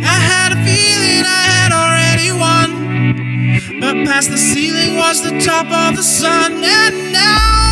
I had a feeling I had already won. But past the ceiling was the top of the sun, and now